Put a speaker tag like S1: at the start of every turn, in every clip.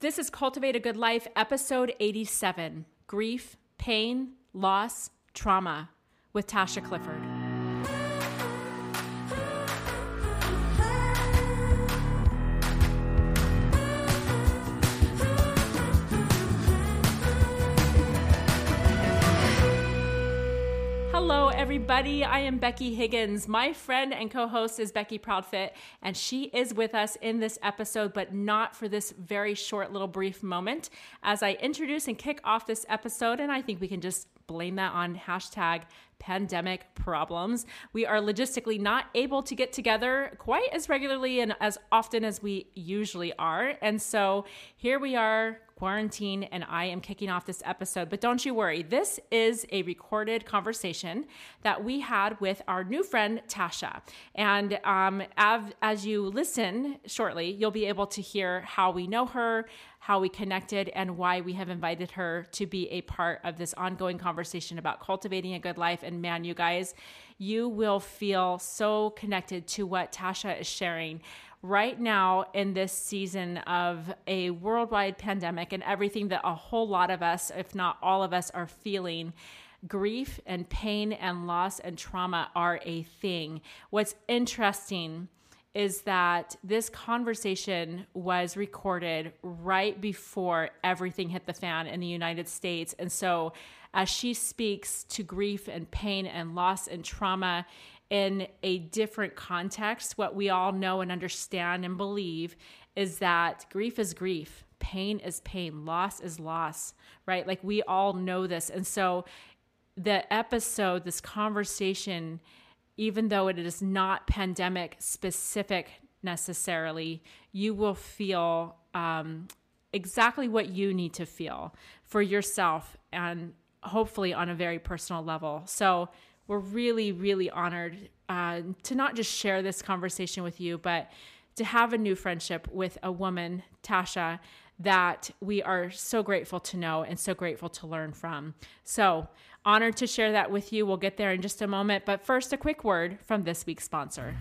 S1: This is Cultivate a Good Life, episode 87 Grief, Pain, Loss, Trauma with Tasha Clifford. Hello, everybody. I am Becky Higgins. My friend and co host is Becky Proudfit, and she is with us in this episode, but not for this very short little brief moment. As I introduce and kick off this episode, and I think we can just blame that on hashtag pandemic problems. We are logistically not able to get together quite as regularly and as often as we usually are. And so here we are quarantine and I am kicking off this episode. But don't you worry, this is a recorded conversation that we had with our new friend, Tasha. And um, as, as you listen shortly, you'll be able to hear how we know her, how we connected, and why we have invited her to be a part of this ongoing conversation about cultivating a good life. And man, you guys, you will feel so connected to what Tasha is sharing right now in this season of a worldwide pandemic and everything that a whole lot of us, if not all of us, are feeling grief and pain and loss and trauma are a thing. What's interesting is that this conversation was recorded right before everything hit the fan in the United States. And so, as she speaks to grief and pain and loss and trauma in a different context, what we all know and understand and believe is that grief is grief, pain is pain, loss is loss, right? Like we all know this. And so the episode, this conversation, even though it is not pandemic specific necessarily, you will feel um, exactly what you need to feel for yourself and hopefully on a very personal level. So, we're really, really honored uh, to not just share this conversation with you, but to have a new friendship with a woman, Tasha, that we are so grateful to know and so grateful to learn from. So, honored to share that with you. We'll get there in just a moment. But first, a quick word from this week's sponsor.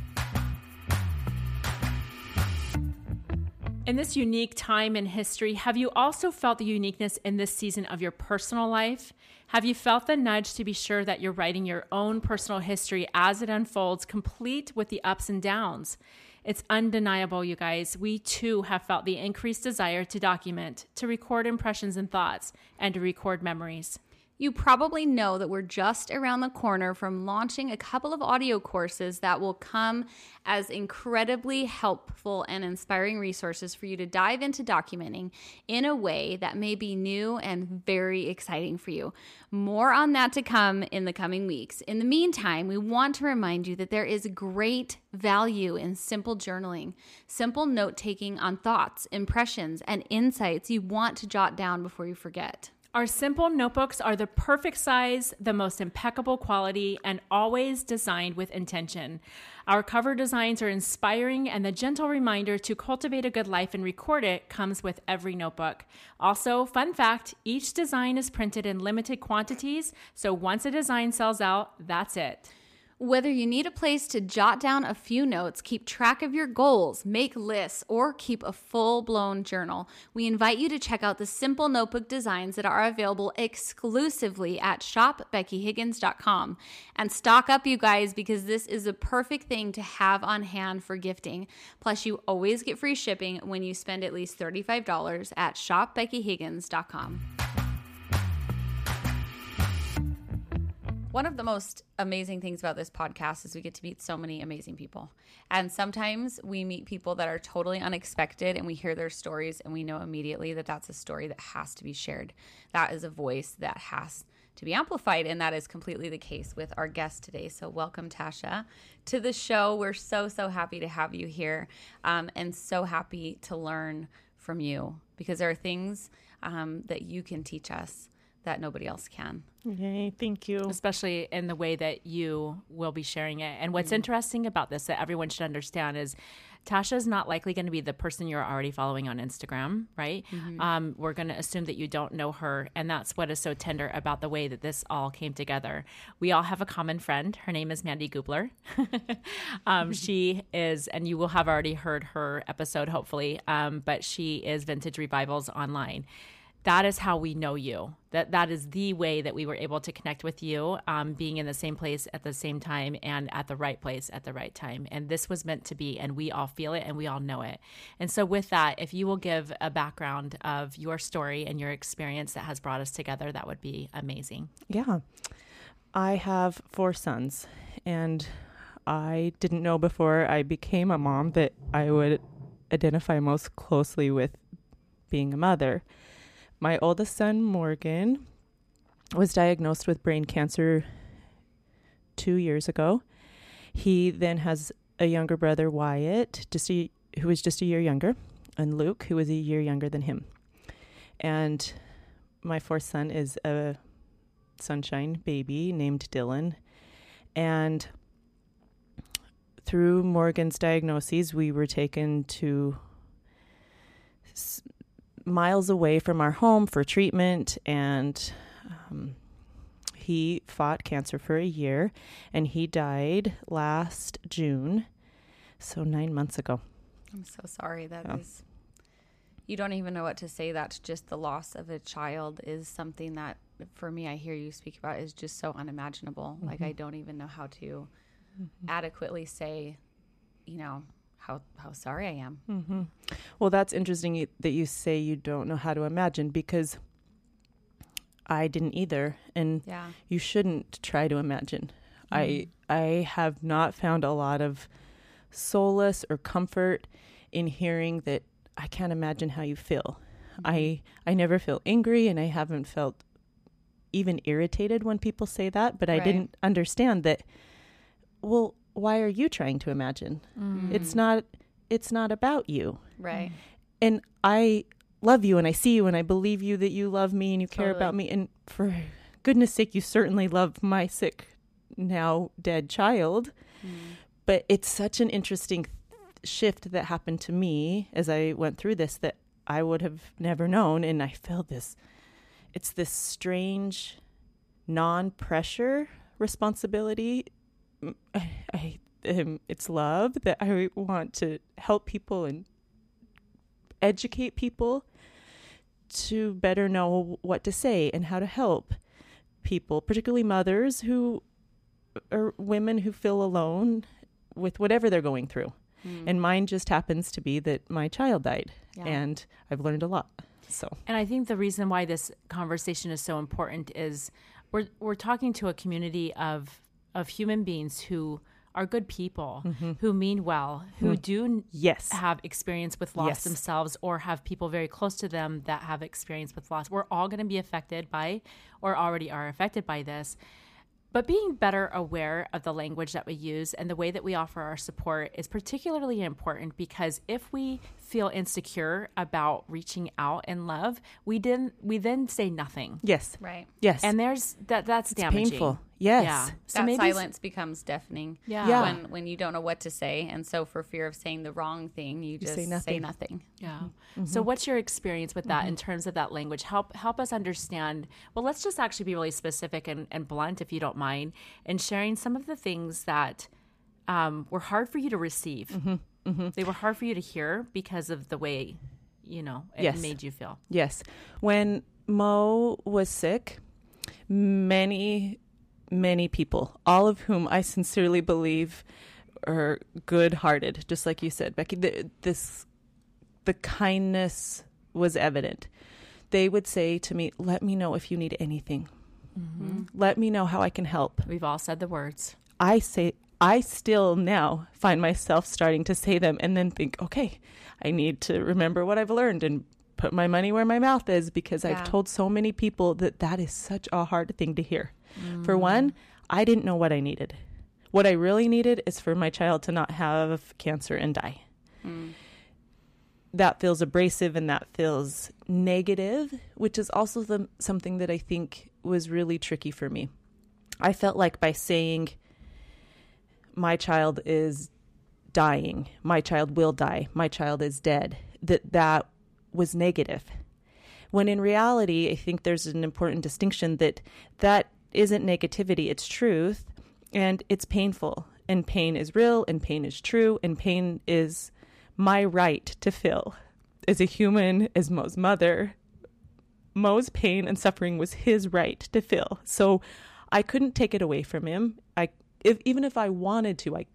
S1: In this unique time in history, have you also felt the uniqueness in this season of your personal life? Have you felt the nudge to be sure that you're writing your own personal history as it unfolds, complete with the ups and downs? It's undeniable, you guys. We too have felt the increased desire to document, to record impressions and thoughts, and to record memories.
S2: You probably know that we're just around the corner from launching a couple of audio courses that will come as incredibly helpful and inspiring resources for you to dive into documenting in a way that may be new and very exciting for you. More on that to come in the coming weeks. In the meantime, we want to remind you that there is great value in simple journaling, simple note taking on thoughts, impressions, and insights you want to jot down before you forget.
S1: Our simple notebooks are the perfect size, the most impeccable quality, and always designed with intention. Our cover designs are inspiring, and the gentle reminder to cultivate a good life and record it comes with every notebook. Also, fun fact each design is printed in limited quantities, so once a design sells out, that's it.
S2: Whether you need a place to jot down a few notes, keep track of your goals, make lists, or keep a full blown journal, we invite you to check out the simple notebook designs that are available exclusively at shopbeckyhiggins.com. And stock up, you guys, because this is a perfect thing to have on hand for gifting. Plus, you always get free shipping when you spend at least $35 at shopbeckyhiggins.com. One of the most amazing things about this podcast is we get to meet so many amazing people. And sometimes we meet people that are totally unexpected and we hear their stories and we know immediately that that's a story that has to be shared. That is a voice that has to be amplified. And that is completely the case with our guest today. So, welcome, Tasha, to the show. We're so, so happy to have you here um, and so happy to learn from you because there are things um, that you can teach us that nobody else can.
S3: Yay, thank you.
S1: especially in the way that you will be sharing it. And what's interesting about this that everyone should understand is Tasha is not likely going to be the person you're already following on Instagram, right? Um, we're going to assume that you don't know her. And that's what is so tender about the way that this all came together. We all have a common friend. Her name is Mandy Gubler. um, she is, and you will have already heard her episode, hopefully, um, but she is Vintage Revivals online that is how we know you that that is the way that we were able to connect with you um, being in the same place at the same time and at the right place at the right time and this was meant to be and we all feel it and we all know it and so with that if you will give a background of your story and your experience that has brought us together that would be amazing
S3: Yeah. I have four sons, and I didn't know before I became a mom that I would identify most closely with being a mother. My oldest son, Morgan, was diagnosed with brain cancer two years ago. He then has a younger brother, Wyatt, just a, who is just a year younger, and Luke, who is a year younger than him. And my fourth son is a sunshine baby named Dylan. And through Morgan's diagnoses, we were taken to miles away from our home for treatment. And um, he fought cancer for a year and he died last June. So, nine months ago.
S2: I'm so sorry. That is. You don't even know what to say. That's just the loss of a child is something that, for me, I hear you speak about is just so unimaginable. Like I don't even know how to adequately say, you know, how how sorry I am.
S3: hmm Well, that's interesting that you say you don't know how to imagine because I didn't either, and
S2: Yeah.
S3: you shouldn't try to imagine. I I have not found a lot of solace or comfort in hearing that I can't imagine how you feel. I I never feel angry, and I haven't felt even irritated when people say that. But I
S2: Right.
S3: didn't understand that. Well, why are you trying to imagine? It's not. It's not about you
S2: right.
S3: and I love you and I see you and I believe you that you love me and you care about me and for goodness sake you certainly love my sick now dead child but it's such an interesting shift that happened to me as I went through this that I would have never known and I feel this it's this strange non-pressure responsibility Mm, I, I um, it's love that I want to help people and educate people to better know what to say and how to help people, particularly mothers who are women who feel alone with whatever they're going through. And mine just happens to be that my child died,
S2: Yeah.
S3: and I've learned a lot. So,
S1: And I think the reason why this conversation is so important is we're we're talking to a community of of human beings who are good people, mm-hmm. who mean well, who hmm. do
S3: yes.
S1: have experience with loss
S3: Yes.
S1: themselves or have people very close to them that have experience with loss. We're all going to be affected by or already are affected by this. But being better aware of the language that we use and the way that we offer our support is particularly important because if we feel insecure about reaching out in love, we didn't we then say nothing.
S3: Yes.
S2: Right.
S3: Yes.
S1: And there's that that's damaging.
S3: painful. Yes.
S1: Yeah. So
S2: that
S1: maybe
S2: silence becomes deafening.
S1: Yeah.
S3: Yeah.
S2: When when you don't know what to say, and so for fear of saying the wrong thing, you just
S3: say
S2: say
S3: nothing.
S2: nothing.
S1: Yeah. Mm-hmm. So mm-hmm. what's your experience with that in mm-hmm. terms of that language? Help help us understand. Well, let's just actually be really specific and, and blunt, if you don't mind, in sharing some of the things that um, were hard for you to receive. They were hard for you to hear because of the way, you know, it
S3: Yes.
S1: made you feel.
S3: Yes. When Mo was sick, many, many people, all of whom I sincerely believe are good hearted, just like you said, Becky, the, this, the kindness was evident. They would say to me, Let me know if you need anything. Mm-hmm. Let me know how I can help.
S1: We've all said the words.
S3: I say I still now find myself starting to say them and then think, okay, I need to remember what I've learned and put my money where my mouth is because
S2: Yeah.
S3: I've told so many people that that is such a hard thing to hear. For mm. one, I didn't know what I needed. What I really needed is for my child to not have cancer and die. Mm. that feels abrasive and that feels negative, which is also the, something that I think was really tricky for me. I felt like by saying, my child is dying, my child will die, my child is dead, that that was negative. When in reality, I think there's an important distinction that that isn't negativity, it's truth, and it's painful. And pain is real, and pain is true, and pain is my right to feel. As a human, as Mo's mother, Mo's pain and suffering was his right to feel. So I couldn't take it away from him. I if even if I wanted to, I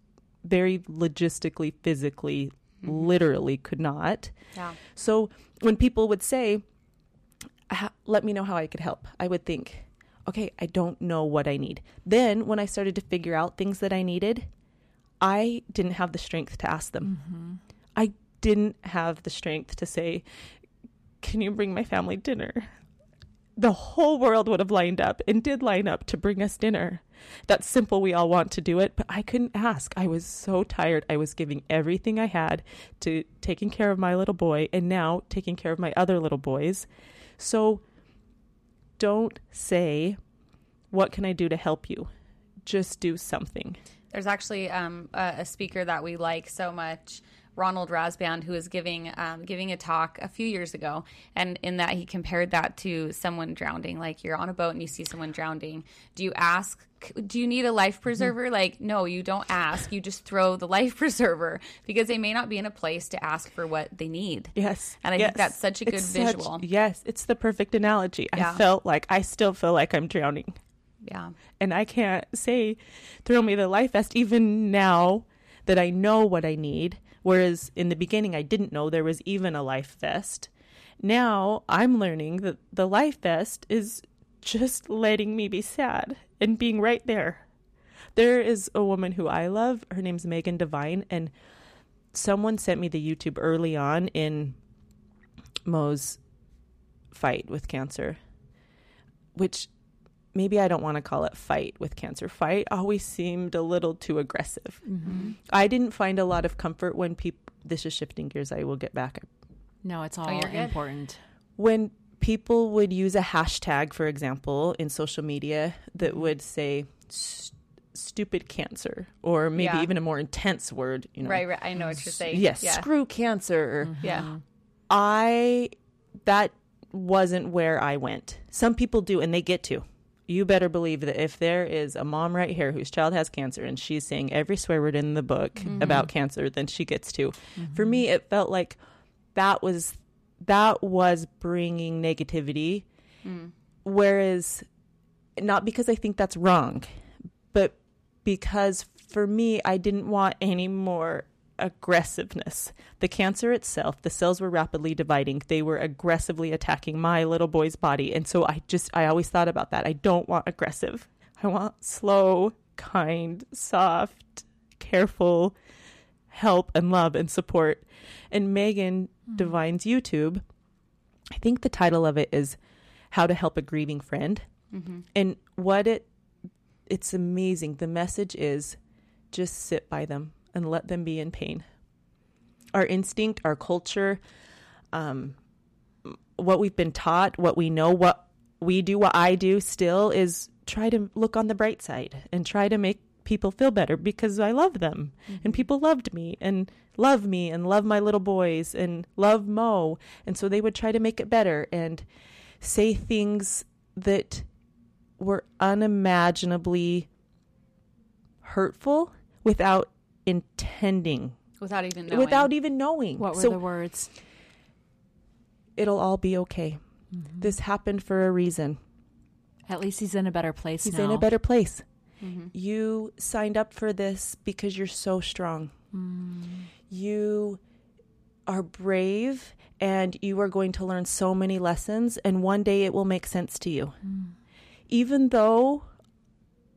S3: very logistically, physically, mm-hmm. literally could not.
S2: Yeah.
S3: So when people would say, "Let me know how I could help," I would think, "Okay, I don't know what I need." Then when I started to figure out things that I needed, I didn't have the strength to ask them. Mm-hmm. I didn't have the strength to say, Can you bring my family dinner? The whole world would have lined up and did line up to bring us dinner. That's simple. We all want to do it, but I couldn't ask. I was so tired. I was giving everything I had to taking care of my little boy and now taking care of my other little boys. So don't say, What can I do to help you? Just do something.
S2: There's actually um, a, a speaker that we like so much Ronald Rasband, who was giving um, giving a talk a few years ago, and in that he compared that to someone drowning. Like you're on a boat and you see someone drowning. Do you ask? Do you need a life preserver? Mm-hmm. Like, no, you don't ask. You just throw the life preserver because they may not be in a place to ask for what they need.
S3: Yes,
S2: and I
S3: yes.
S2: think that's such a good it's visual.
S3: Such, yes, it's the perfect analogy. Yeah. I felt like I still feel like I'm drowning.
S2: Yeah.
S3: And I can't say, throw me the life vest, even now that I know what I need. Whereas in the beginning, I didn't know there was even a life vest. Now I'm learning that the life vest is just letting me be sad and being right there. There is a woman who I love. Her name's Megan Devine. And someone sent me the YouTube early on in Mo's fight with cancer, which maybe I don't want to call it fight with cancer. Fight always seemed a little too aggressive. Mm-hmm. I didn't find a lot of comfort when people. This is shifting gears. I will get back.
S1: No, it's all oh, important.
S3: When people would use a hashtag, for example, in social media that mm-hmm. would say stupid cancer or maybe yeah. even a more intense word you know
S2: right, right i know what you're saying
S3: yes yeah. screw cancer
S2: mm-hmm. yeah
S3: i that wasn't where i went some people do and they get to you better believe that if there is a mom right here whose child has cancer and she's saying every swear word in the book mm-hmm. about cancer, then she gets to. Mm-hmm. For me, it felt like that was that was bringing negativity, mm. whereas not because I think that's wrong, but because for me, I didn't want any more aggressiveness. The cancer itself, the cells were rapidly dividing. They were aggressively attacking my little boy's body. And so I just, I always thought about that. I don't want aggressive. I want slow, kind, soft, careful help and love and support. And Megan mm-hmm. Devine's YouTube, I think the title of it is How to Help a Grieving Friend. Mm-hmm. And what it, it's amazing. The message is just sit by them and let them be in pain. Our instinct, our culture, um, what we've been taught, what we know, what we do, what I do still is try to look on the bright side and try to make people feel better because I love them mm-hmm. and people loved me and love me and love my little boys and love Mo. And so they would try to make it better and say things that were unimaginably hurtful without intending
S2: without even knowing.
S3: without even knowing.
S1: What were so, the words?
S3: It'll all be okay. Mm-hmm. This happened for a reason.
S1: At least he's in a better place.
S3: He's
S1: now.
S3: in a better place. Mm-hmm. You signed up for this because you're so strong. Mm. You are brave and you are going to learn so many lessons, and one day it will make sense to you. Mm. Even though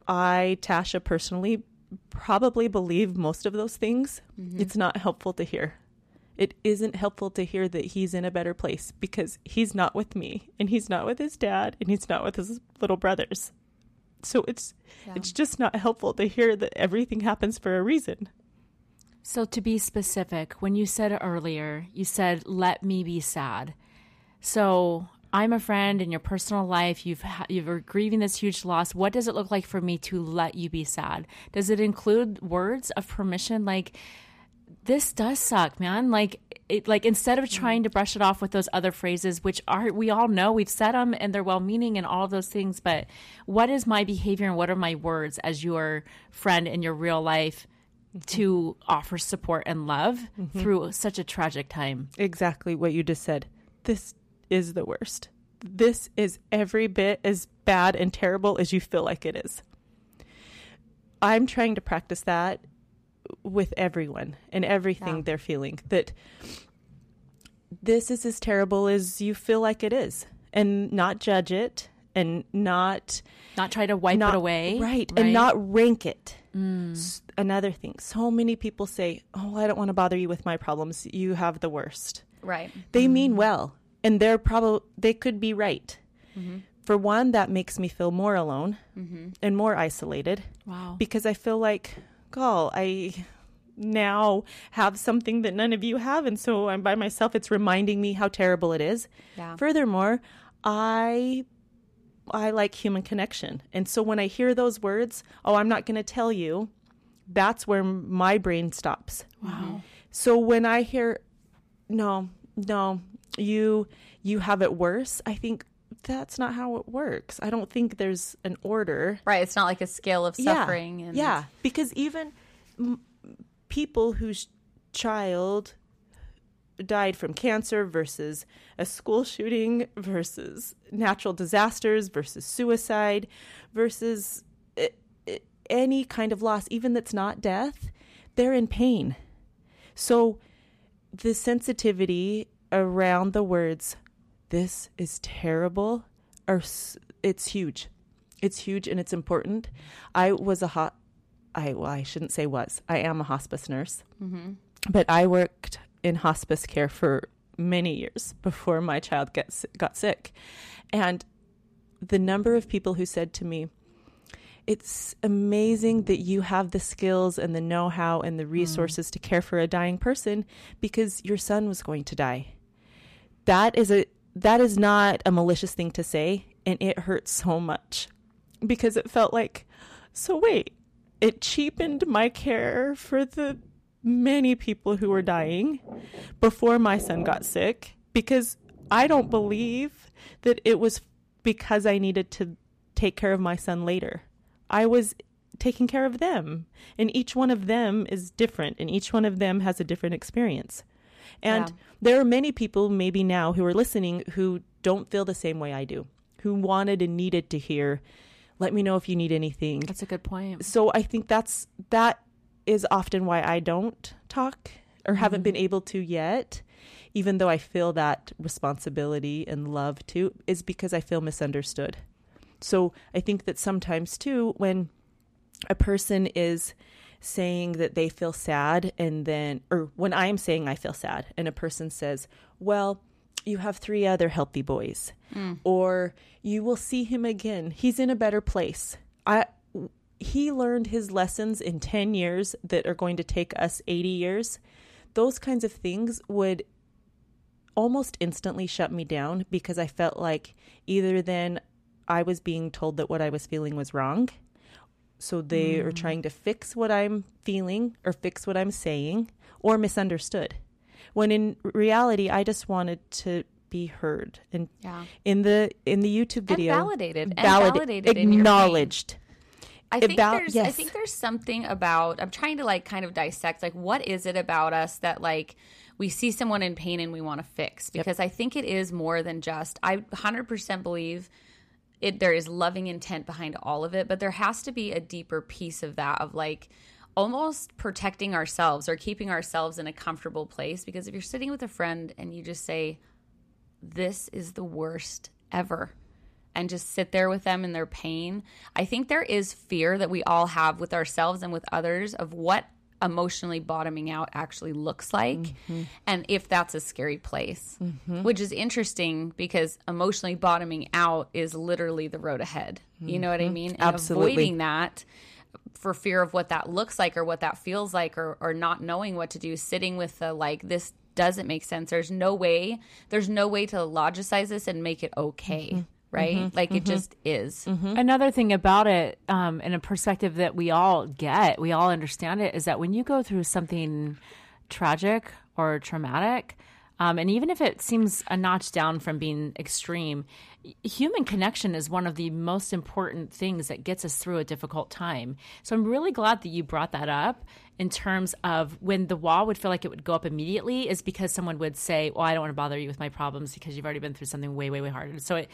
S3: I, Tasha, personally probably believe most of those things, mm-hmm. it's not helpful to hear. It isn't helpful to hear that he's in a better place because he's not with me and he's not with his dad and he's not with his little brothers. So it's yeah. it's just not helpful to hear that everything happens for a reason.
S1: So, to be specific, when you said earlier, you said, let me be sad. So, I'm a friend in your personal life. You've ha- you're grieving this huge loss. What does it look like for me to let you be sad? Does it include words of permission like this does suck, man? Like it, like instead of mm-hmm. trying to brush it off with those other phrases which are we all know we've said them and they're well-meaning and all of those things, but what is my behavior and what are my words as your friend in your real life? Mm-hmm. To offer support and love mm-hmm. through such a tragic time.
S3: Exactly what you just said. This is the worst. This is every bit as bad and terrible as you feel like it is. I'm trying to practice that with everyone and everything
S2: Yeah.
S3: they're feeling that this is as terrible as you feel like it is and not judge it and not
S1: Not try to wipe
S3: not,
S1: it away.
S3: Right, and not rank it. Mm. S- Another thing, so many people say, "Oh, I don't want to bother you with my problems. You have the worst."
S2: Right.
S3: They mean mm. well, and they're probably they could be right. Mm-hmm. For one, that makes me feel more alone mm-hmm. and more isolated
S1: Wow.
S3: because I feel like, "Gall, I now have something that none of you have, and so I'm by myself. It's reminding me how terrible it is."
S2: Yeah.
S3: Furthermore, I I like human connection. And so when I hear those words, oh, I'm not going to tell you, that's where my brain stops.
S1: Wow.
S3: So when I hear no, no, you you have it worse, I think that's not how it works. I don't think there's an order.
S2: Right. It's not like a scale of suffering.
S3: Yeah,
S2: And
S3: yeah. because even m- people whose child died from cancer versus a school shooting versus natural disasters versus suicide versus any kind of loss, even that's not death, they're in pain. So the sensitivity around the words, this is terrible, are it's huge. It's huge and it's important. I was a hot, I well, I shouldn't say was. I am a hospice nurse, mm-hmm. but I worked in hospice care for many years before my child gets got sick, and the number of people who said to me, "It's amazing that you have the skills and the know-how and the mm. resources to care for a dying person because your son was going to die." That is a that is not a malicious thing to say, and it hurts so much because it felt like, so wait, it cheapened my care for the many people who were dying before my son got sick because I don't believe that it was because I needed to take care of my son later. I was taking care of them, and each one of them is different, and each one of them has a different experience. And
S2: Yeah.
S3: there are many people, maybe now, who are listening who don't feel the same way I do, who wanted and needed to hear, let me know if you need anything.
S1: That's a good point.
S3: So I think that's that is often why I don't talk or haven't mm-hmm. been able to yet, even though I feel that responsibility and love too, is because I feel misunderstood. So I think that sometimes too, when a person is saying that they feel sad and then or when I'm saying I feel sad and a person says, "Well, you have three other healthy boys." Hmm. Or you will see him again. He's in a better place. I he learned his lessons in 10 years that are going to take us 80 years. Those kinds of things would almost instantly shut me down because I felt like either then I was being told that what I was feeling was wrong. So they are mm. trying to fix what I'm feeling or fix what I'm saying or misunderstood. When in reality, I just wanted to be heard and
S2: Yeah.
S3: in the in the YouTube video
S2: validated, and validated in your pain.
S3: acknowledged.
S2: I think
S3: about-
S2: there's I think there's something about I'm trying to like kind of dissect like what is it about us that like we see someone in pain and we want to fix because I think it is more than just I 100% believe it there is loving intent behind all of it but there has to be a deeper piece of that of like almost protecting ourselves or keeping ourselves in a comfortable place because if you're sitting with a friend and you just say this is the worst ever and just sit there with them in their pain. I think there is fear that we all have with ourselves and with others of what emotionally bottoming out actually looks like. Mm-hmm. And if that's a scary place, mm-hmm. which is interesting because emotionally bottoming out is literally the road ahead. You know what I mm-hmm. mean? And
S3: Absolutely.
S2: avoiding that for fear of what that looks like or what that feels like or or not knowing what to do sitting with the like this doesn't make sense. There's no way there's no way to logicize this and make it okay
S3: Mm-hmm.
S2: right like it just is
S1: Another thing about it, um, and a perspective that we all get, we all understand it, is that when you go through something tragic or traumatic, um, and even if it seems a notch down from being extreme, human connection is one of the most important things that gets us through a difficult time. So I'm really glad that you brought that up in terms of when the wall would feel like it would go up immediately is because someone would say, "Well, I don't want to bother you with my problems because you've already been through something way, way, way harder." So, it,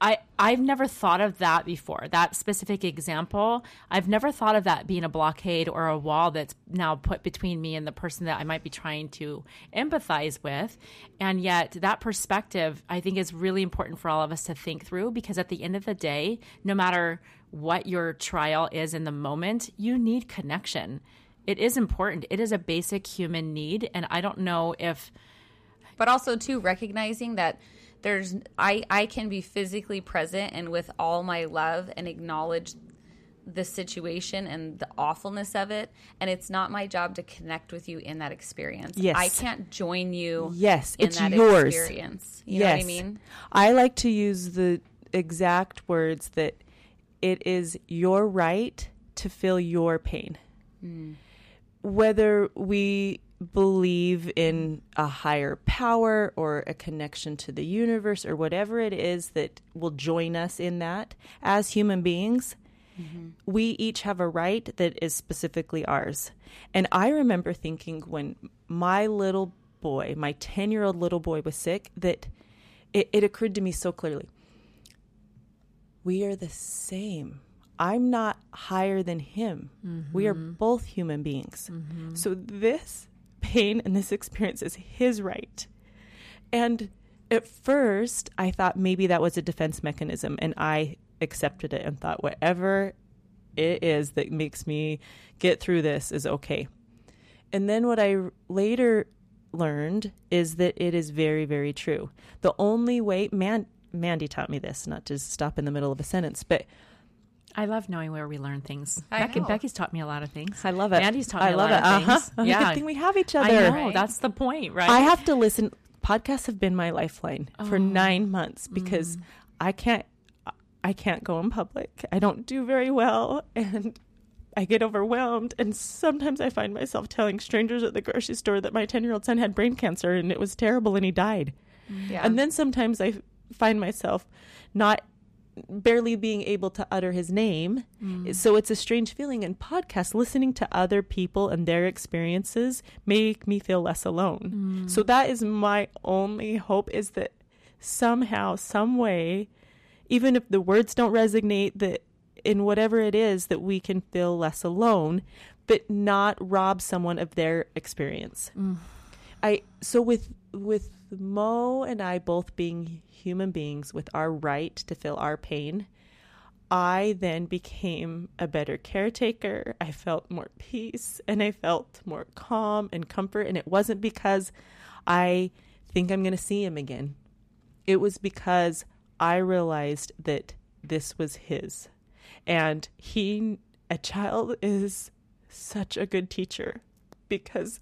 S1: I I've never thought of that before. That specific example, I've never thought of that being a blockade or a wall that's now put between me and the person that I might be trying to empathize with. And yet, that perspective, I think, is really important for all of us to think through because at the end of the day, no matter what your trial is in the moment, you need connection it is important. It is a basic human need, and I don't know if
S2: but also too recognizing that there's I I can be physically present and with all my love and acknowledge the situation and the awfulness of it and it's not my job to connect with you in that experience.
S3: Yes.
S2: I can't join you
S3: Yes,
S2: in
S3: it's
S2: that
S3: yours.
S2: experience. You know what I mean?
S3: I like to use the exact words that it is your right to feel your pain.
S2: Hmm.
S3: Whether we believe in a higher power or a connection to the universe or whatever it is that will join us in that as human beings, mm-hmm. we each have a right that is specifically ours. And I remember thinking when my little boy, my 10 year old little boy, was sick, that it, it occurred to me so clearly we are the same. I'm not higher than him. We are mm-hmm. both human beings. Mm-hmm. So this pain and this experience is his right. And at first, I thought maybe that was a defense mechanism, and I accepted it and thought whatever it is that makes me get through this is okay. And then what I later learned is that it is very, very true. The only way, man, Mandy taught me this, not to stop in the middle of a sentence, but
S1: I love knowing where we learn things.
S2: I
S1: Becky,
S2: know.
S1: Becky's taught me a lot of things.
S3: I love it.
S1: Mandy's taught me
S3: I
S1: a
S3: love
S1: lot
S3: it.
S1: of things.
S3: Uh-huh.
S1: Yeah,
S3: Good thing we have each
S1: I
S3: other.
S1: know that's the point, right?
S3: I have to listen. Podcasts have been my lifeline for
S1: Oh.
S3: nine months because
S1: Mm.
S3: I can't. I can't go in public. I don't do very well, and I get overwhelmed. And sometimes I find myself telling strangers at the grocery store that my ten-year-old son had brain cancer and it was terrible and he died.
S2: Yeah.
S3: And then sometimes I find myself not barely being able to utter his name. Mm. So it's a strange feeling. And podcasts, listening to other people and their experiences make me feel less alone. Mm. So that is my only hope is that somehow, some way, even if the words don't resonate, that in whatever it is, that we can feel less alone, but not rob someone of their experience. Mm. I so with with Mo and I both being human beings with our right to feel our pain, I then became a better caretaker. I felt more peace and I felt more calm and comfort and it wasn't because I think I'm going to see him again. It was because I realized that this was his. And he a child is such a good teacher because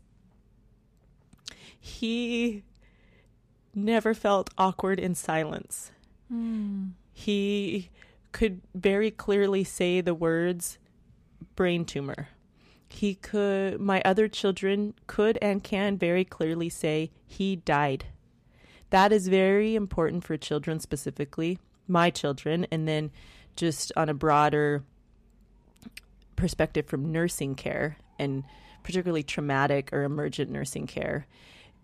S3: he never felt awkward in silence. He could very clearly say the words brain tumor. He could, my other children could and can very clearly say he died. That is very important for children specifically, my children, and then just on a broader perspective from nursing care and particularly traumatic or emergent nursing care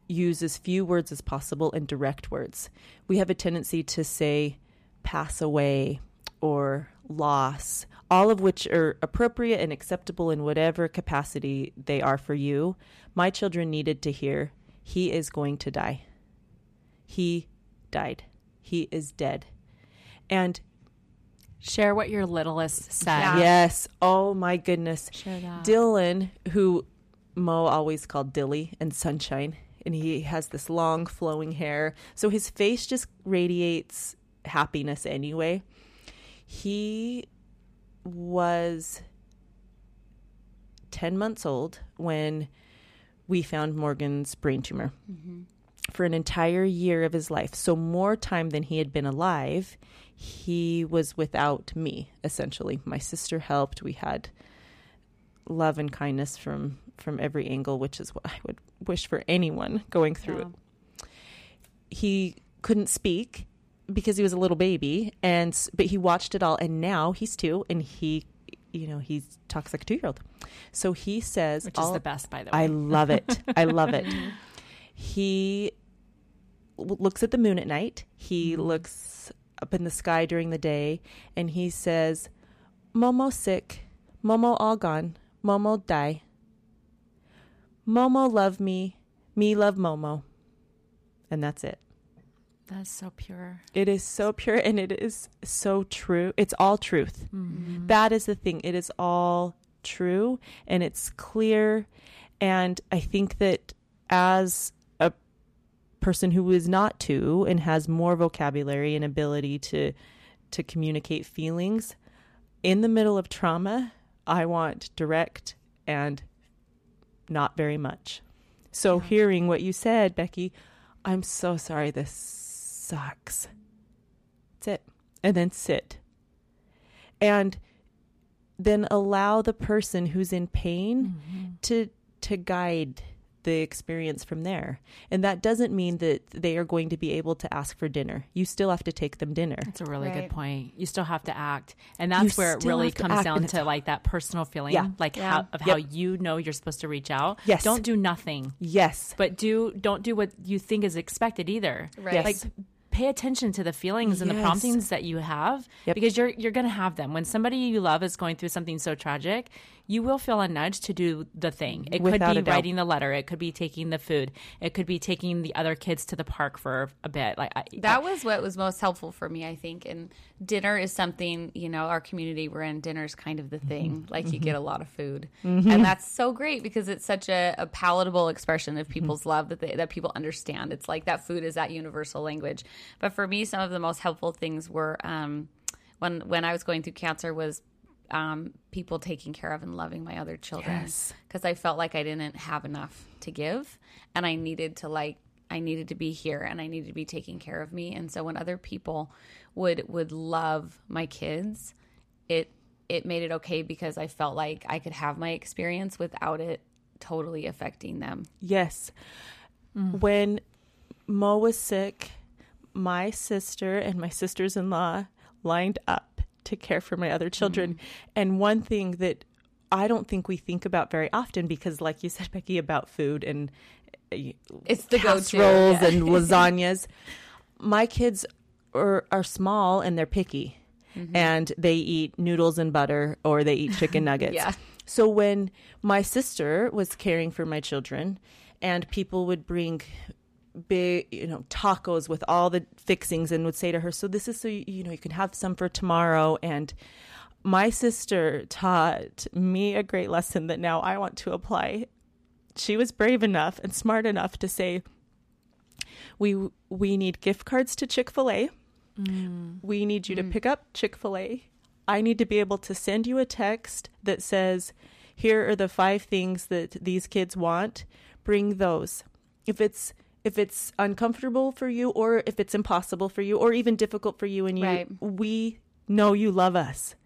S3: use as few words as possible and direct words. We have a tendency to say pass away or loss, all of which are appropriate and acceptable in whatever capacity they are for you. My children needed to hear he is going to die. He died. He is dead. And
S1: Share what your littlest said.
S2: Yeah.
S3: yes, oh my goodness.
S1: Share that.
S3: Dylan, who Mo always called Dilly and Sunshine, and he has this long flowing hair. So his face just radiates happiness anyway. He was 10 months old when we found Morgan's brain tumor mm-hmm. for an entire year of his life. So, more time than he had been alive, he was without me, essentially. My sister helped. We had love and kindness from from every angle, which is what I would wish for anyone going through
S2: Yeah.
S3: it. He couldn't speak because he was a little baby, and but he watched it all, and now he's two, and he, you know, he talks like a two year old. So he says,
S1: Which is the best, by the way.
S3: I love it. I love it. He looks at the moon at night. He mm-hmm. looks up in the sky during the day, and he says, "Momo sick, Momo all gone, Momo die. Momo love me, me love Momo." And that's it.
S1: That's so pure.
S3: It is so pure and it is so true. It's all truth.
S1: Mm-hmm.
S3: That is the thing. It is all true and it's clear. And I think that as a person who is not two and has more vocabulary and ability to to communicate feelings in the middle of trauma, I want direct and not very much. So hearing what you said, Becky, I'm so sorry this sucks. That's it. And then sit. And then allow the person who's in pain mm-hmm. to to guide the experience from there. And that doesn't mean that they are going to be able to ask for dinner. You still have to take them dinner.
S1: That's a really
S2: Right.
S1: good point. You still have to act, and that's
S3: You
S1: where it really
S3: have to
S1: comes down to like that personal feeling,
S3: Yeah.
S1: like
S2: Yeah.
S1: how of
S3: Yep.
S1: how you know you're supposed to reach out.
S3: Yes.
S1: Don't do nothing,
S3: Yes.
S1: but do don't do what you think is expected either.
S2: Right.
S3: Yes.
S1: Like pay attention to the feelings and the promptings that you have
S3: Yep.
S1: because you're you're going to have them. When somebody you love is going through something so tragic, you will feel a nudge to do the thing. It
S3: Without
S1: could be writing the letter, it could be taking the food, it could be taking the other kids to the park for a bit. Like I,
S2: That was what was most helpful for me, I think. And dinner is something, you know, our community we're in, Dinner is kind of the mm-hmm. thing. Like you mm-hmm. get a lot of food. Mm-hmm. And that's so great because it's such a, a palatable expression of people's love that they, that people understand. It's like that food is that universal language. But for me, some of the most helpful things were um, when when I was going through cancer was um, people taking care of and loving my other children
S3: Yes.
S2: because I felt like I didn't have enough to give and I needed to like I needed to be here and I needed to be taking care of me and so when other people would would love my kids it it made it okay because I felt like I could have my experience without it totally affecting them.
S3: Yes. When Mo was sick, my sister and my sisters in law lined up to care for my other children. And one thing that I don't think we think about very often because, like you said, Becky, about food and uh,
S2: It's the
S3: casseroles
S2: yeah.
S3: and lasagnas. My kids are, are small and they're picky.
S2: Mm-hmm.
S3: And they eat noodles and butter or they eat chicken nuggets.
S2: Yeah.
S3: So when my sister was caring for my children and people would bring big, you know, tacos with all the fixings and would say to her, "So this is so you, you know you can have some for tomorrow." And my sister taught me a great lesson that now I want to apply. She was brave enough and smart enough to say, "We we need gift cards to Chick-fil-A. Mm. We need you to mm. pick up Chick-fil-A. I need to be able to send you a text that says, "Here are the five things that these kids want. Bring those." If it's if it's uncomfortable for you or if it's impossible for you or even difficult for you and you
S2: Right.
S3: we know you love us.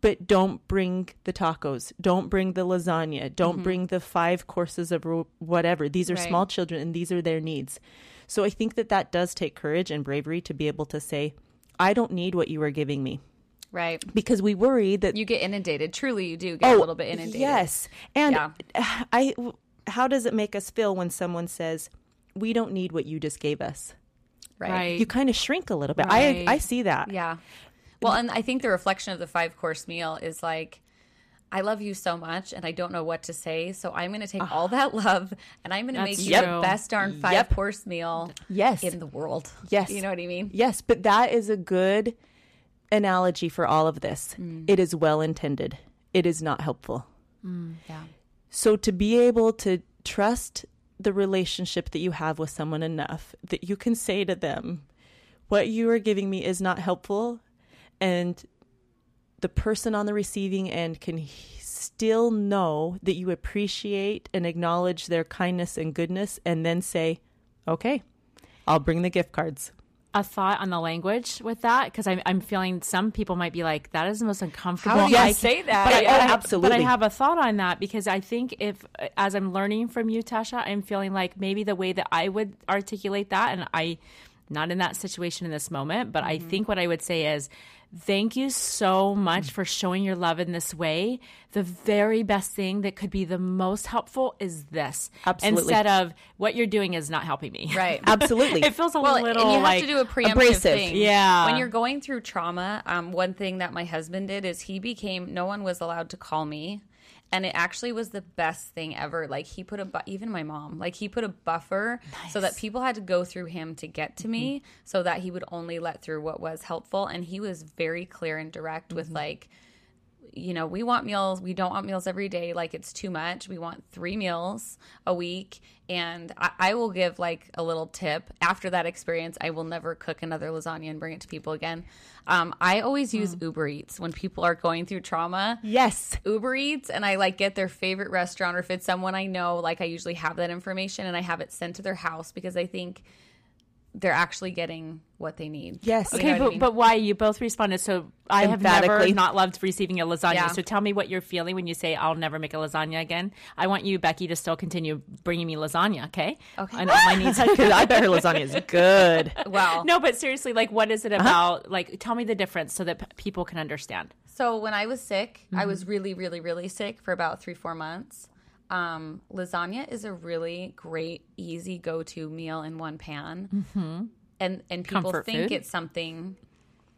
S3: But don't bring the tacos. Don't bring the lasagna. Don't mm-hmm. bring the five courses of whatever. These are
S2: Right.
S3: small children and these are their needs. So I think that that does take courage and bravery to be able to say, I don't need what you are giving me.
S2: Right.
S3: Because we worry that
S2: You get inundated. Truly you do get oh, a little bit inundated.
S3: Oh, Yes. And
S2: Yeah.
S3: I how does it make us feel when someone says, "We don't need what you just gave us"?
S2: Right.
S1: Right.
S3: You kind of shrink a little bit.
S1: Right.
S3: I I see that.
S2: Yeah. Well, and I think the reflection of the five course meal is like, I love you so much and I don't know what to say. So I'm going to take all that love and I'm going to make you
S1: true.
S2: the best darn five
S3: Yep.
S2: course meal
S3: Yes.
S2: in the world.
S3: Yes.
S2: You know what I mean?
S3: Yes, but that is a good analogy for all of this.
S2: Mm.
S3: It is well intended. It is not helpful.
S2: Yeah.
S3: So to be able to trust the relationship that you have with someone enough that you can say to them, what you are giving me is not helpful and the person on the receiving end can still know that you appreciate and acknowledge their kindness and goodness and then say, okay, I'll bring the gift cards.
S1: A thought on the language with that because I'm, I'm feeling some people might be like that is the most uncomfortable.
S2: How do you
S1: I-
S2: say that?
S1: But
S3: Yeah,
S1: I-
S3: absolutely.
S1: But I have a thought on that because I think if as I'm learning from you, Tasha, I'm feeling like maybe the way that I would articulate that, and I not in that situation in this moment, but I
S3: Mm-hmm.
S1: think what I would say is. Thank you so much for showing your love in this way. The very best thing that could be the most helpful is this.
S3: Absolutely.
S1: Instead of what you're doing is not helping me.
S2: Right.
S3: Absolutely.
S1: it feels a
S2: well,
S1: little
S2: and you have
S1: like
S2: to do a preemptive
S3: abrasive.
S2: thing.
S1: Yeah.
S2: When you're going through trauma, um, one thing that my husband did is he became. No one was allowed to call me, and it actually was the best thing ever. Like he put a bu- even my mom, like he put a buffer so that people had to go through him to get to me, mm-hmm. so that he would only let through what was helpful, and he was very clear and direct with mm-hmm. like you know, we want meals. We don't want meals every day. Like it's too much. We want three meals a week. And I, I will give like a little tip. After that experience, I will never cook another lasagna and bring it to people again. Um, I always use Uber Eats when people are going through trauma.
S3: yes.
S2: Uber Eats and I like get their favorite restaurant or if it's someone I know, like I usually have that information and I have it sent to their house because I think they're actually getting what they need.
S3: Yes.
S2: You
S1: Okay,
S2: know what I
S1: but,
S2: mean?
S1: but why you both responded? So I have never not loved receiving a lasagna.
S2: Yeah.
S1: So tell me what you're feeling when you say I'll never make a lasagna again. I want you, Becky, to still continue bringing me lasagna. Okay.
S2: Okay.
S1: I know my needs.
S3: Because I bet her lasagna is good.
S2: Well,
S1: no, but seriously, like, what is it about? Like, tell me the difference so that p- people can understand.
S2: So when I was sick, I
S1: Mm-hmm.
S2: was really, really, really sick for about three, four months. Um, lasagna is a really great, easy go-to meal in one pan, mm-hmm. and and people
S1: Comfort
S2: think
S1: food.
S2: it's something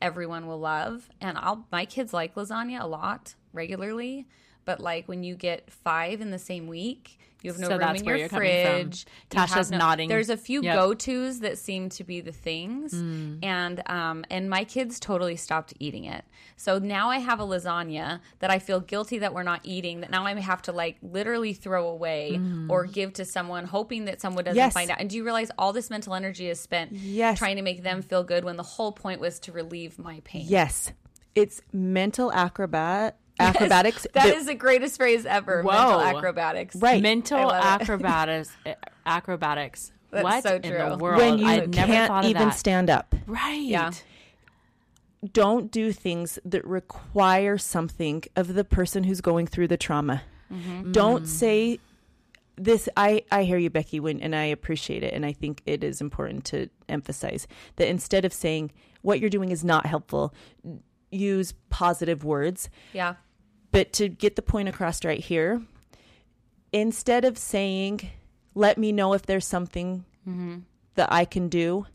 S2: everyone will love. And I'll my kids like lasagna a lot regularly, but like when you get five in the same week, you have no
S1: So
S2: room in your
S1: you're coming from.
S2: fridge.
S1: Tasha's
S2: no-
S1: nodding.
S2: There's a few
S1: Yep.
S2: go-tos that seem to be the things,
S1: Mm.
S2: and um, and my kids totally stopped eating it. So now I have a lasagna that I feel guilty that we're not eating. That now I have to like literally throw away
S1: Mm.
S2: or give to someone, hoping that someone doesn't
S3: Yes.
S2: find out. And do you realize all this mental energy is spent
S3: Yes.
S2: trying to make them feel good when the whole point was to relieve my pain?
S3: Yes. It's mental acrobat acrobatics.
S2: That
S3: that-
S2: is the greatest phrase ever.
S1: Whoa.
S2: Mental acrobatics.
S3: Right.
S1: Mental
S2: I love it.
S1: acrobatics. eh, acrobatics.
S2: That's
S1: what
S2: so
S1: in the
S2: true.
S1: world?
S3: when you
S1: I'd never
S3: can't
S1: thought of
S3: even
S1: that.
S3: stand up.
S1: right.
S2: Yeah.
S3: Don't do things that require something of the person who's going through the trauma.
S2: Mm-hmm.
S3: Don't say this I I hear you Becky when and I appreciate it and I think it is important to emphasize that instead of saying what you're doing is not helpful, use positive words.
S2: Yeah.
S3: But to get the point across right here, instead of saying, let me know if there's something that I can do,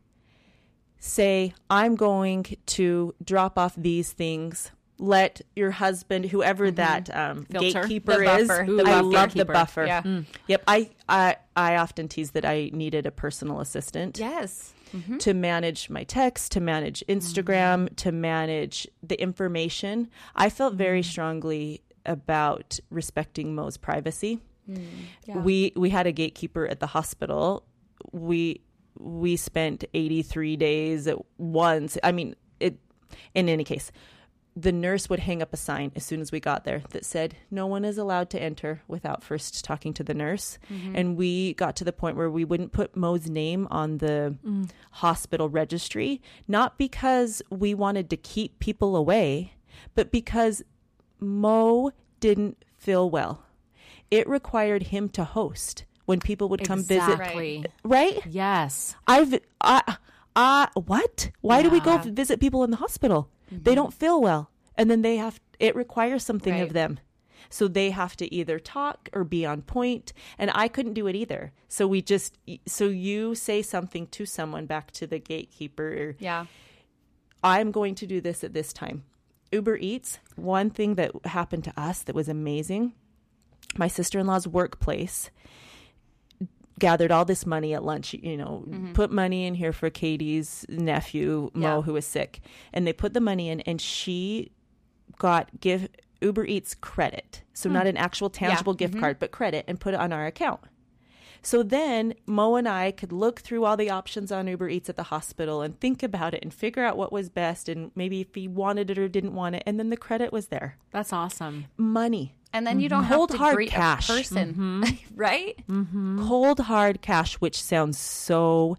S3: say, I'm going to drop off these things. Let your husband, whoever that um,
S1: Filter.
S3: gatekeeper is,
S2: buffer.
S3: I love the buffer.
S2: Yeah.
S3: Yep. I, I I often tease that I needed a personal assistant
S2: Yes. Mm-hmm.
S3: to manage my text, to manage Instagram, mm-hmm. to manage the information. I felt very mm-hmm. strongly about respecting Mo's privacy. Mm, we we had a gatekeeper at the hospital. We we spent 83 days at once. I mean, it in any case, the nurse would hang up a sign as soon as we got there that said no one is allowed to enter without first talking to the nurse. And we got to the point where we wouldn't put mo's name on the hospital registry not because we wanted to keep people away but because mo didn't feel well. It required him to host when people would come visit. Right?
S1: Yes.
S3: I've I uh what? Why do we go visit people in the hospital? They don't feel well. And then they have it requires something of them. So they have to either talk or be on point and I couldn't do it either. So we just so you say something to someone back to the gatekeeper
S2: Yeah.
S3: I'm going to do this at this time. Uber Eats, one thing that happened to us that was amazing. My sister in law's workplace gathered all this money at lunch, you know, mm-hmm. put money in here for Katie's nephew, Mo,
S2: Yeah.
S3: who was sick. And they put the money in, and she got give Uber Eats credit. So hmm. not an actual tangible gift mm-hmm. card, but credit, and put it on our account. So then Mo and I could look through all the options on Uber Eats at the hospital and think about it and figure out what was best and maybe if he wanted it or didn't want it. And then the credit was there.
S1: That's awesome.
S3: Money.
S2: And then you don't
S3: Cold
S2: have to
S3: hard cash.
S2: a person, mm-hmm. right? Mm-hmm.
S3: Cold hard cash, which sounds so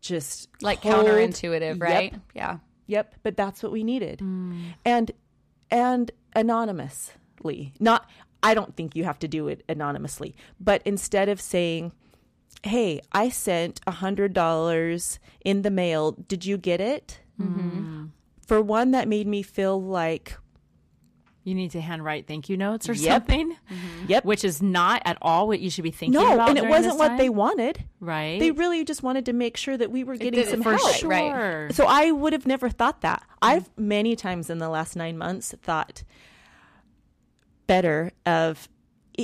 S3: just
S2: Like
S3: cold.
S2: counterintuitive,
S3: Yep.
S2: right? Yeah.
S3: Yep, but that's what we needed. Mm. And and anonymously. Not I don't think you have to do it anonymously, but instead of saying, "Hey, I sent a $100 in the mail. Did you get it?" For one that made me feel like,
S1: You need to handwrite thank you notes or
S3: Yep.
S1: something, mm-hmm.
S3: "Yep,
S1: which is not at all what you should be thinking
S3: no," and it wasn't what they wanted.
S1: right.
S3: They really just wanted to make sure that we were getting some
S2: for
S3: help.
S2: sure. Right.
S3: So I would have never thought that. Mm-hmm. I've many times in the last nine months thought better of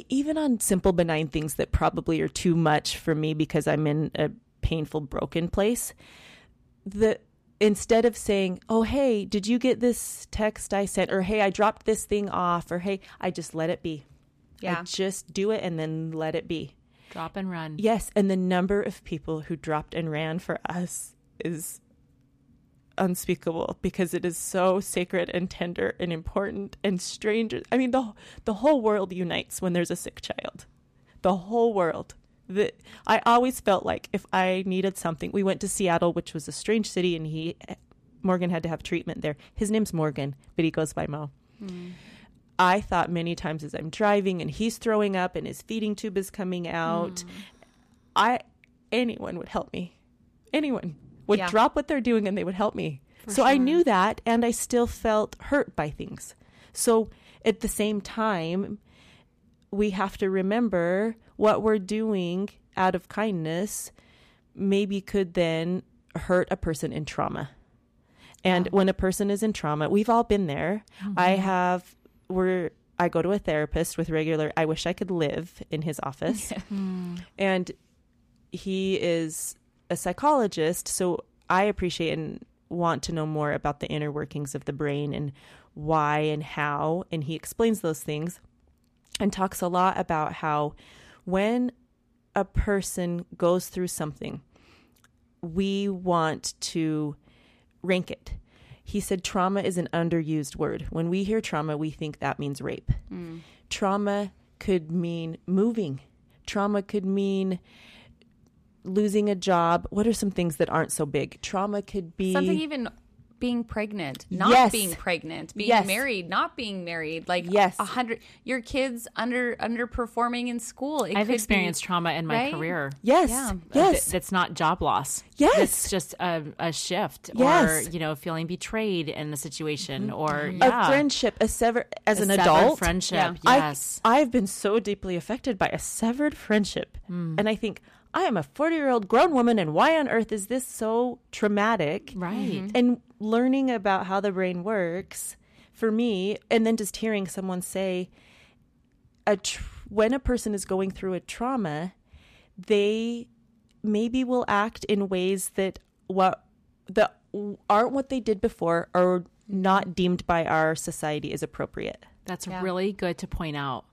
S3: even on simple benign things that probably are too much for me because I'm in a painful broken place. The instead of saying, "Oh, hey, did you get this text I sent?" or "Hey, I dropped this thing off," or "Hey," I just let it be.
S2: Yeah.
S3: I just do it and then let it be.
S1: Drop and run.
S3: Yes, and the number of people who dropped and ran for us is unspeakable because it is so sacred and tender and important and strange. I mean, the the whole world unites when there's a sick child. The whole world. The, I always felt like if I needed something, we went to Seattle, which was a strange city, and he Morgan had to have treatment there. His name's Morgan, but he goes by Mo. Hmm. I thought many times as I'm driving and he's throwing up and his feeding tube is coming out, hmm. I anyone would help me. Anyone would
S2: Yeah.
S3: drop what they're doing and they would help me. so I knew that and I still felt hurt by things. So at the same time, we have to remember what we're doing out of kindness maybe could then hurt a person in trauma. And when a person is in trauma, we've all been there. Mm-hmm. I have we're I go to a therapist with regular I wish I could live in his office. Hmm. and he is a psychologist, so I appreciate and want to know more about the inner workings of the brain and why and how and he explains those things and talks a lot about how when a person goes through something we want to rank it. He said trauma is an underused word. When we hear trauma, we think that means rape. Mm. Trauma could mean moving. Trauma could mean losing a job. What are some things that aren't so big? Trauma could be
S2: Something even being pregnant, not
S3: Yes.
S2: being pregnant, being
S3: Yes.
S2: married, not being married. Like
S3: Yes.
S2: a hundred your kids under underperforming in school. It
S1: I've
S2: could be-
S1: experienced trauma in my
S2: right?
S1: career.
S3: yes,
S2: Yeah.
S3: yes,
S1: Th- that's not job loss.
S3: Yes.
S1: It's just a, a shift
S3: Yes.
S1: or, you know, feeling betrayed in the situation mm-hmm. or,
S3: mm-hmm.
S1: a
S3: friendship, a sever as
S1: a
S3: an adult
S1: friendship.
S2: Yeah.
S1: Yes.
S3: I, I've been so deeply affected by a severed friendship. Mm. And I think, I am a 40 year old grown woman, and why on earth is this so traumatic?
S1: right. Mm-hmm.
S3: And learning about how the brain works for me, and then just hearing someone say, a tr- when a person is going through a trauma, they maybe will act in ways that what that aren't what they did before or not mm-hmm. deemed by our society as appropriate.
S1: That's
S2: Yeah.
S1: really good to point out.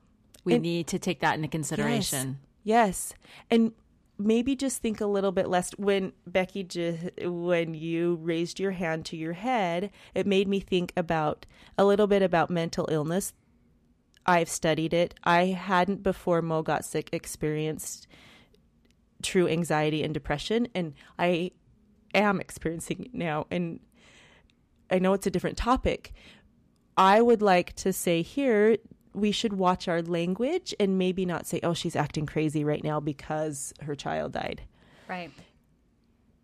S1: We
S3: And-
S1: need to take that into consideration.
S3: Yes. And maybe just think a little bit less when Becky just when you raised your hand to your head, it made me think about a little bit about mental illness. I've studied it. I hadn't before Mo got sick experienced true anxiety and depression and I am experiencing it now and I know it's a different topic. I would like to say here we should watch our language and maybe not say, oh, she's acting crazy right now because her child died.
S2: Right.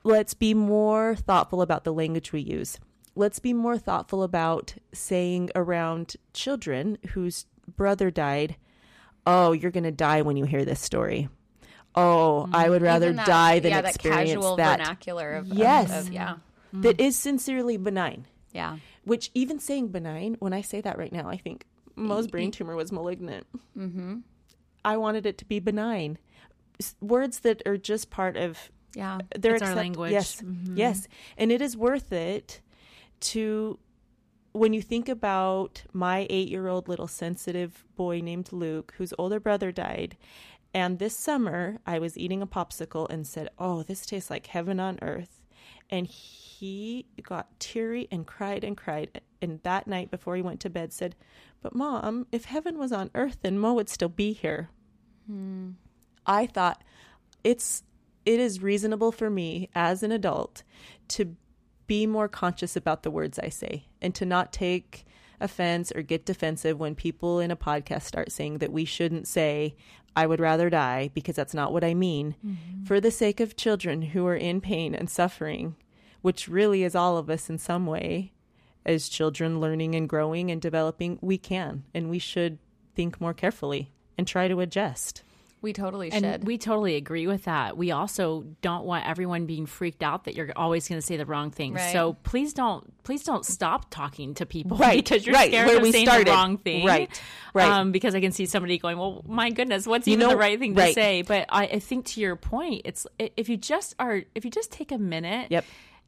S3: Let's be more thoughtful about the language we use. Let's be more thoughtful about saying around children whose brother died, oh, you're going to die when you hear this story. Oh, mm-hmm. I would rather
S2: that-
S3: die than
S2: yeah,
S3: experience
S2: that casual
S3: that.
S2: vernacular of of-
S3: Yes.
S2: of, yeah.
S3: that is sincerely benign.
S2: Yeah.
S3: Which even saying benign, when I say that right now, I think Mo's brain tumor was malignant. Mm-hmm. I wanted it to be benign. Words that are just part of
S2: Yeah.
S3: their
S1: It's our
S3: accept-
S1: language.
S3: Yes, yes, and it is worth it to when you think about my eight-year-old little sensitive boy named Luke, whose older brother died, And this summer, I was eating a popsicle and said, Oh, this tastes like heaven on earth. And he got teary and cried and cried. And that night before he went to bed, said, But mom, if heaven was on earth, then Mo would still be here. Hmm. I thought it's it is reasonable for me as an adult to be more conscious about the words I say and to not take offense or get defensive when people in a podcast start saying that we shouldn't say I would rather die because that's not what I mean. Mm-hmm. For the sake of children who are in pain and suffering which really is all of us in some way as children learning and growing and developing we can and we should think more carefully and try to adjust
S2: We totally
S1: And
S2: should.
S1: we totally agree with that. We also don't want everyone being freaked out that you're always going to say the wrong thing.
S2: Right.
S1: So please don't please don't stop talking to people
S3: Right,
S1: because you're
S3: right,
S1: scared
S3: where
S1: of
S3: we
S1: saying
S3: started.
S1: the wrong thing.
S3: Right, right.
S1: Um, because I can see somebody going, "Well, my goodness, what's
S3: You
S1: even
S3: know-
S1: the right thing to say?" But I, I think to your point, it's if you just are if you just take a minute.
S3: Yep.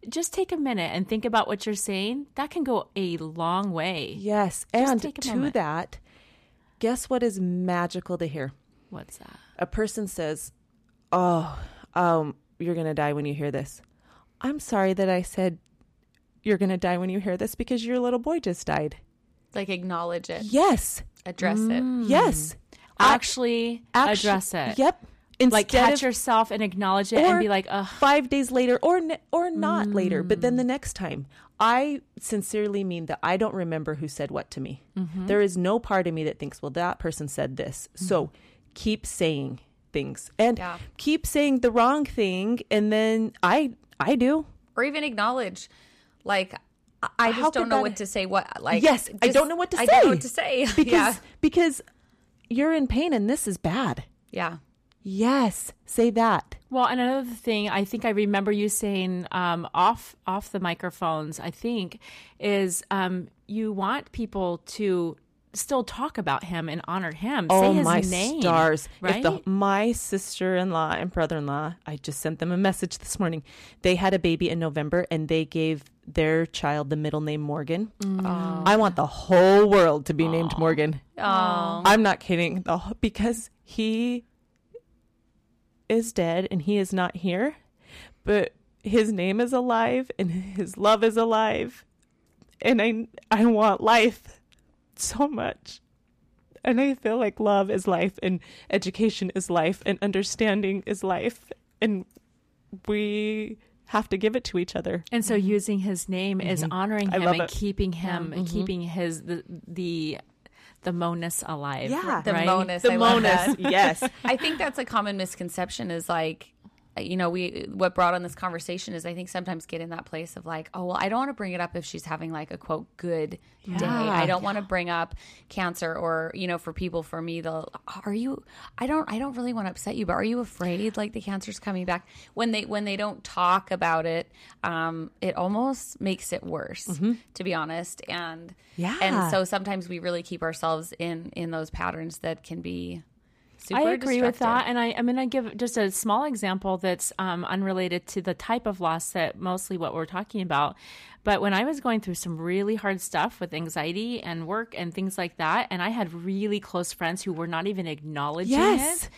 S1: Just take a minute and think about what you're saying. That can go a long way.
S3: Yes,
S1: Just
S3: and to
S1: moment.
S3: that, guess what is magical to hear?
S1: What's that?
S3: A person says, "Oh, um, you're gonna die when you hear this." I'm sorry that I said you're gonna die when you hear this because your little boy just died.
S2: like acknowledge it,
S3: Yes,
S2: address
S1: Mm.
S2: it.
S3: yes,
S1: Actually,
S3: Actu-
S1: address it.
S3: Yep. Instead
S1: Like catch
S3: of
S1: yourself and acknowledge it and be like, "Ugh."
S3: five days later, or or not later, but
S1: Mm.
S3: then the next time. I sincerely mean that I don't remember who said what to me.
S1: Mm-hmm.
S3: There is no part of me that thinks, well, that person said this. So keep saying things and
S2: Yeah.
S3: keep saying the wrong thing, and then I I do.
S2: or even acknowledge like I- I
S3: How
S2: just don't know
S3: that-
S2: what to say what like
S3: Yes, I don't know what to
S2: I don't know
S3: say.
S2: what to say
S3: because
S2: yeah
S3: because you're in pain and this is bad.
S2: yeah
S3: Yes, say that.
S1: Well, and another thing I think I remember you saying um, off off the microphones. I think is um, you want people to still talk about him and honor him.
S3: Oh
S1: Say his
S3: my
S1: name,
S3: stars!
S1: right?
S3: If the, my sister-in-law and brother-in-law, I just sent them a message this morning. They had a baby in November, and they gave their child the middle name Morgan. I want the whole world to be named Morgan.
S2: oh
S3: I'm not kidding. Because he is dead and he is not here, but his name is alive and his love is alive, and I I want life so much. And I feel like love is life and education is life and understanding is life and we have to give it to each other.
S1: And so using his name is honoring
S3: Mm-hmm. I
S1: him and
S3: it. Mm-hmm.
S1: keeping him and keeping his the the the monus alive.
S3: Yeah.
S2: the
S1: right?
S2: bonus
S3: The
S2: I love that.
S3: yes.
S2: I think that's a common misconception is like you know we what brought on this conversation is I think sometimes get in that place of like oh well I don't want to bring it up if she's having like a quote good day. I don't want to bring up cancer or you know for people for me they'll are you I don't I don't really want to upset you but are you afraid like the cancer's coming back? When they when they don't talk about it um it almost makes it worse to be honest. And
S3: Yeah.
S2: and so sometimes we really keep ourselves in in those patterns that can be super
S1: I agree with that, and I, I mean, I give just a small example that's um, unrelated to the type of loss that mostly what we're talking about. But when I was going through some really hard stuff with anxiety and work and things like that, and I had really close friends who were not even acknowledging
S3: Yes.
S1: it.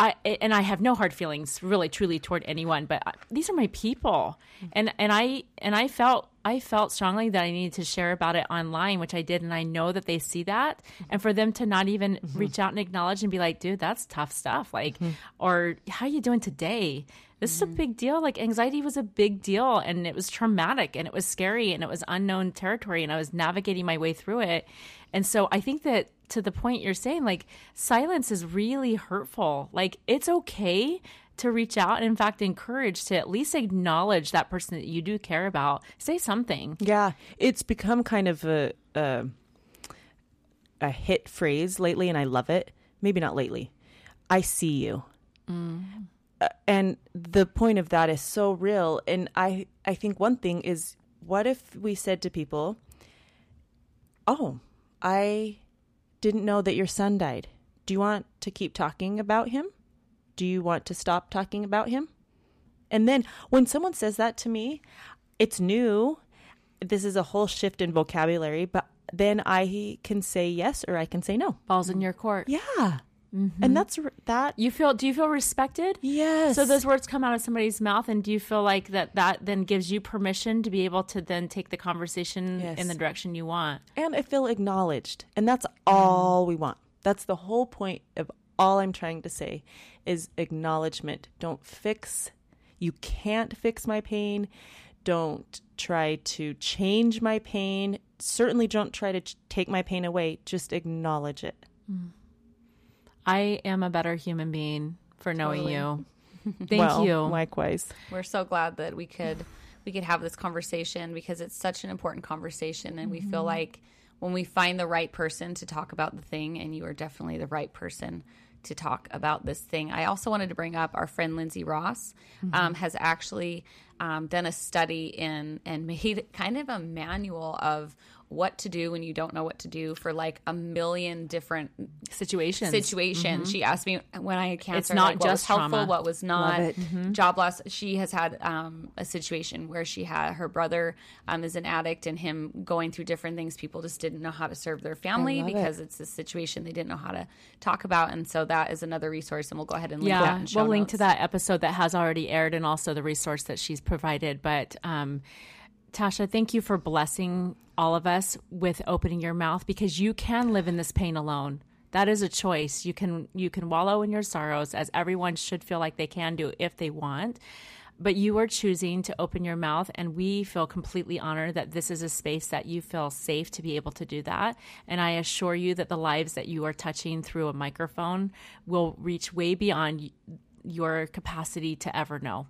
S1: I and I have no hard feelings really truly toward anyone, but these are my people, and and I and I felt I felt strongly that I needed to share about it online, which I did, and I know that they see that, mm-hmm. and for them to not even mm-hmm. reach out and acknowledge and be like, "Dude, that's tough stuff," like, mm-hmm. or "How are you doing today?" This is a big deal. Like anxiety was a big deal, and it was traumatic, and it was scary, and it was unknown territory, and I was navigating my way through it, and so I think that to the point you're saying, like silence is really hurtful. Like it's okay to reach out and in fact encourage to at least acknowledge that person that you do care about. Say something.
S3: Yeah, it's become kind of a a, a hit phrase lately, and I love it. Maybe not lately. I see you, Uh, and the point of that is so real. And I I think one thing is, what if we said to people, "Oh, I didn't know that your son died. Do you want to keep talking about him? Do you want to stop talking about him?" And then when someone says that to me, it's new. This is a whole shift in vocabulary, but then I can say yes or I can say no.
S1: Balls in your court.
S3: Yeah. Mm-hmm. And that's that.
S1: You feel? Do you feel respected?
S3: Yes.
S1: So those words come out of somebody's mouth, and do you feel like that? That then gives you permission to be able to then take the conversation
S3: Yes.
S1: in the direction you want.
S3: and I feel acknowledged. And that's all we want. That's the whole point of all I'm trying to say is acknowledgement. Don't fix. You can't fix my pain. Don't try to change my pain. Certainly don't try to ch- take my pain away. Just acknowledge it. Mm.
S1: I am a better human being for knowing
S2: Totally.
S1: you. Thank
S3: Well,
S1: you.
S3: Likewise.
S2: We're so glad that we could we could have this conversation because it's such an important conversation and we feel mm-hmm. like when we find the right person to talk about the thing and you are definitely the right person to talk about this thing. I also wanted to bring up our friend Lindsay Ross um, has actually um, done a study in and made kind of a manual of what to do when you don't know what to do for like a million different
S1: Situations.
S2: situation. She asked me when I had cancer,
S1: Mm-hmm. not
S2: like, what was
S1: just
S2: helpful,
S1: trauma.
S2: what was not.
S3: it.
S2: Job loss. She has had um, a situation where she had her brother um, is an addict, and him going through different things. People just didn't know how to serve their family
S3: love it.
S2: because it's a situation they didn't know how to talk about, and so that is another resource, and we'll go ahead and link that.
S1: Yeah,
S2: In show
S1: we'll link to that episode that has already aired and also the resource that she's provided. But um, Tasha, thank you for blessing all of us with opening your mouth because you can live in this pain alone. That is a choice. You can you can wallow in your sorrows as everyone should feel like they can do if they want. But you are choosing to open your mouth, and we feel completely honored that this is a space that you feel safe to be able to do that. And I assure you that the lives that you are touching through a microphone will reach way beyond your capacity to ever know.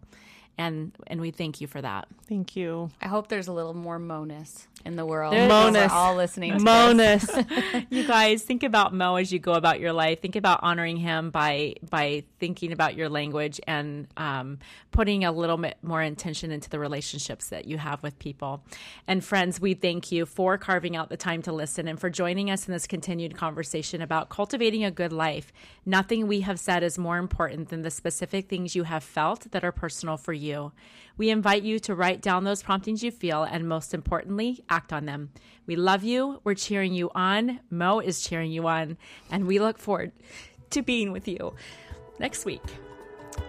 S1: And and we thank you for that.
S3: Thank you.
S2: I hope there's a little more Monus in the world.
S1: There's-
S2: because we're
S3: Monus.
S2: all listening. To
S3: Monus.
S1: you guys think about Mo as you go about your life. Think about honoring him by by thinking about your language and um, putting a little bit more intention into the relationships that you have with people. And friends, we thank you for carving out the time to listen and for joining us in this continued conversation about cultivating a good life. Nothing we have said is more important than the specific things you have felt that are personal for you. We invite you to write down those promptings you feel and most importantly, act on them. We love you. We're cheering you on. Mo is cheering you on. And we look forward to being with you next week.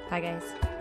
S2: Bye, guys.